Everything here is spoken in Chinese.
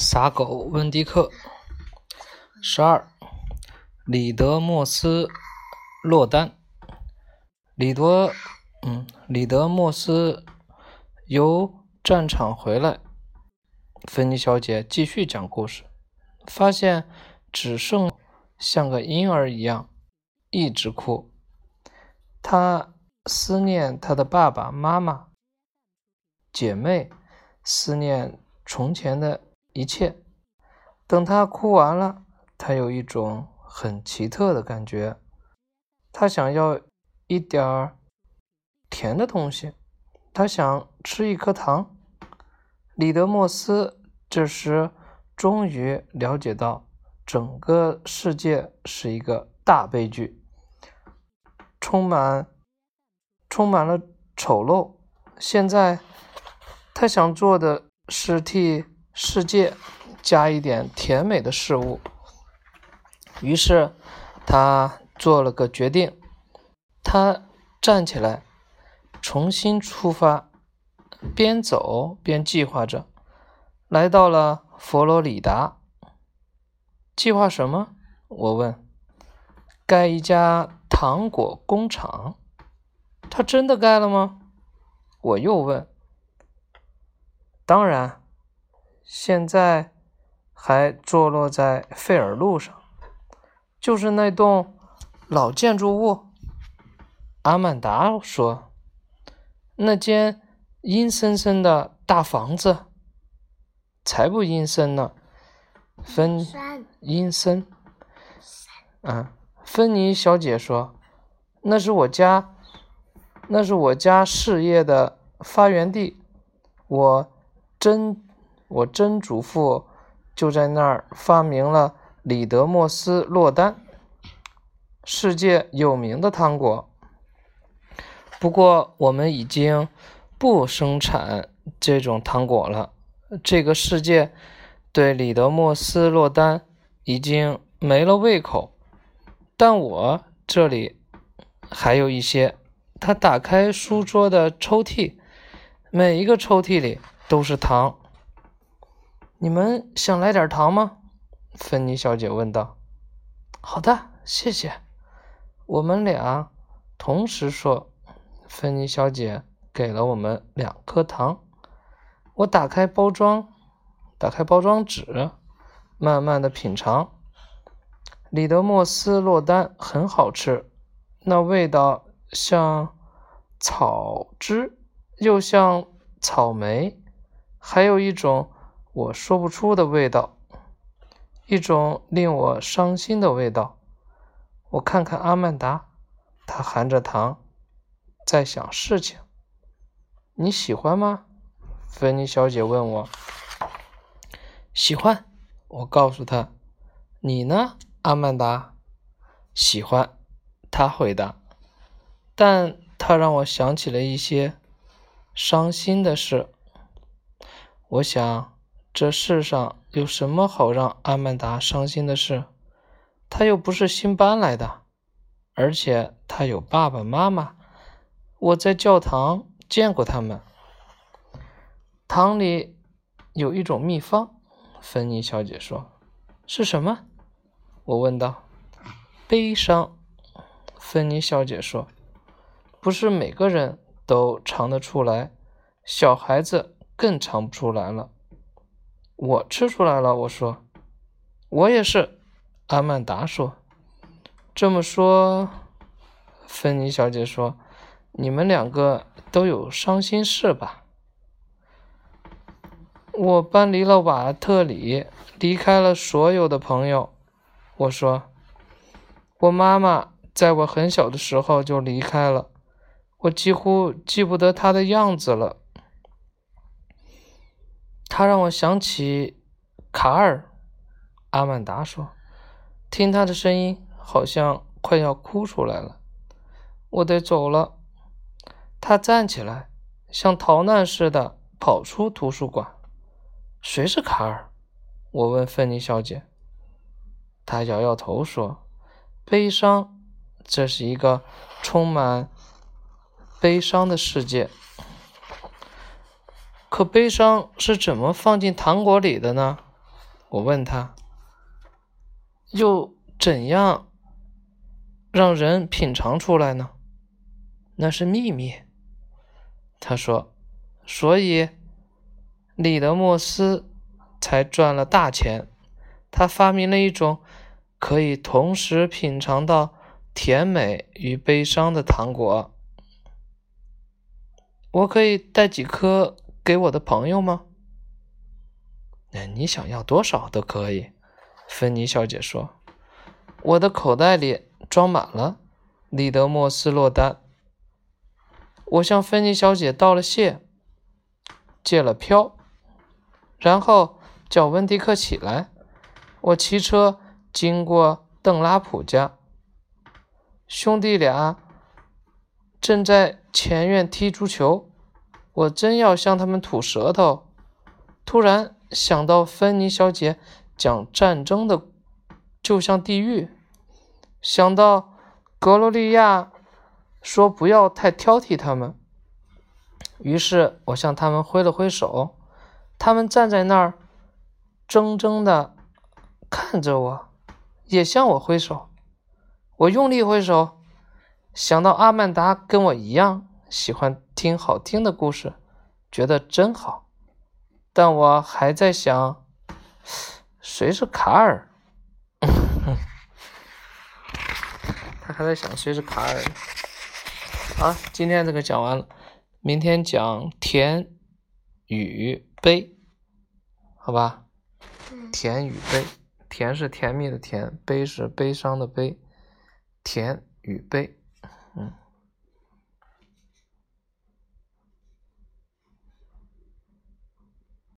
撒狗温迪克。十二，里德莫斯洛丹。里多，嗯，里德莫斯由战场回来，芬妮小姐继续讲故事，发现只剩像个婴儿一样，一直哭。她思念她的爸爸妈妈、姐妹，思念从前的。一切，等他哭完了，他有一种很奇特的感觉，他想要一点儿甜的东西，他想吃一颗糖。李德莫斯这时终于了解到，整个世界是一个大悲剧，充满充满了丑陋。现在，他想做的是替。世界加一点甜美的事物，于是他做了个决定。他站起来，重新出发，边走边计划着，来到了佛罗里达。计划什么？我问。盖一家糖果工厂。他真的盖了吗？我又问。当然。现在还坐落在费尔路上，就是那栋老建筑物。阿曼达说：“那间阴森森的大房子，才不阴森呢。”芬阴森，嗯，芬妮小姐说：“那是我家，那是我家事业的发源地。我真。”我曾祖父就在那儿发明了里德莫斯洛丹，世界有名的糖果。不过我们已经不生产这种糖果了。这个世界对里德莫斯洛丹已经没了胃口。但我这里还有一些。他打开书桌的抽屉，每一个抽屉里都是糖。你们想来点糖吗？芬妮小姐问道。“好的，谢谢。”我们俩同时说。芬妮小姐给了我们两颗糖。我打开包装，打开包装纸，慢慢的品尝。里德莫斯洛丹很好吃，那味道像草汁，又像草莓，还有一种。我说不出的味道，一种令我伤心的味道。我看看阿曼达，她含着糖，在想事情。你喜欢吗？芬妮小姐问我。喜欢，我告诉她。你呢，阿曼达？喜欢，她回答。但她让我想起了一些伤心的事。我想。这世上有什么好让阿曼达伤心的事？他又不是新搬来的，而且他有爸爸妈妈。我在教堂见过他们。糖里有一种秘方，芬妮小姐说：“是什么？”我问道。“悲伤。”芬妮小姐说：“不是每个人都尝得出来，小孩子更尝不出来了。”我吃出来了，我说，我也是。阿曼达说，这么说，芬妮小姐说，你们两个都有伤心事吧？我搬离了瓦特里，离开了所有的朋友。我说，我妈妈在我很小的时候就离开了，我几乎记不得她的样子了。他让我想起卡尔，阿曼达说：“听他的声音，好像快要哭出来了。”我得走了。他站起来，像逃难似的跑出图书馆。谁是卡尔？我问芬妮小姐。她摇摇头说：“悲伤，这是一个充满悲伤的世界。”可悲伤是怎么放进糖果里的呢？我问他，又怎样让人品尝出来呢？那是秘密。他说，所以李德莫斯才赚了大钱。他发明了一种可以同时品尝到甜美与悲伤的糖果。我可以带几颗给我的朋友吗？那，你想要多少都可以。芬妮小姐说：“我的口袋里装满了。”里德莫斯落单。我向芬妮小姐道了谢，借了票，然后叫温迪克起来。我骑车经过邓拉普家，兄弟俩正在前院踢足球。我真要向他们吐舌头，突然。想到芬妮小姐讲战争的，就像地狱；想到格罗利亚说不要太挑剔他们，于是我向他们挥了挥手。他们站在那儿，怔怔的看着我，也向我挥手。我用力挥手，想到阿曼达跟我一样喜欢听好听的故事，觉得真好。但我还在想，谁是卡尔？他还在想谁是卡尔。啊，今天这个讲完了，明天讲甜与悲，好吧？甜与悲，甜是甜蜜的甜，悲是悲伤的悲，甜与悲，嗯。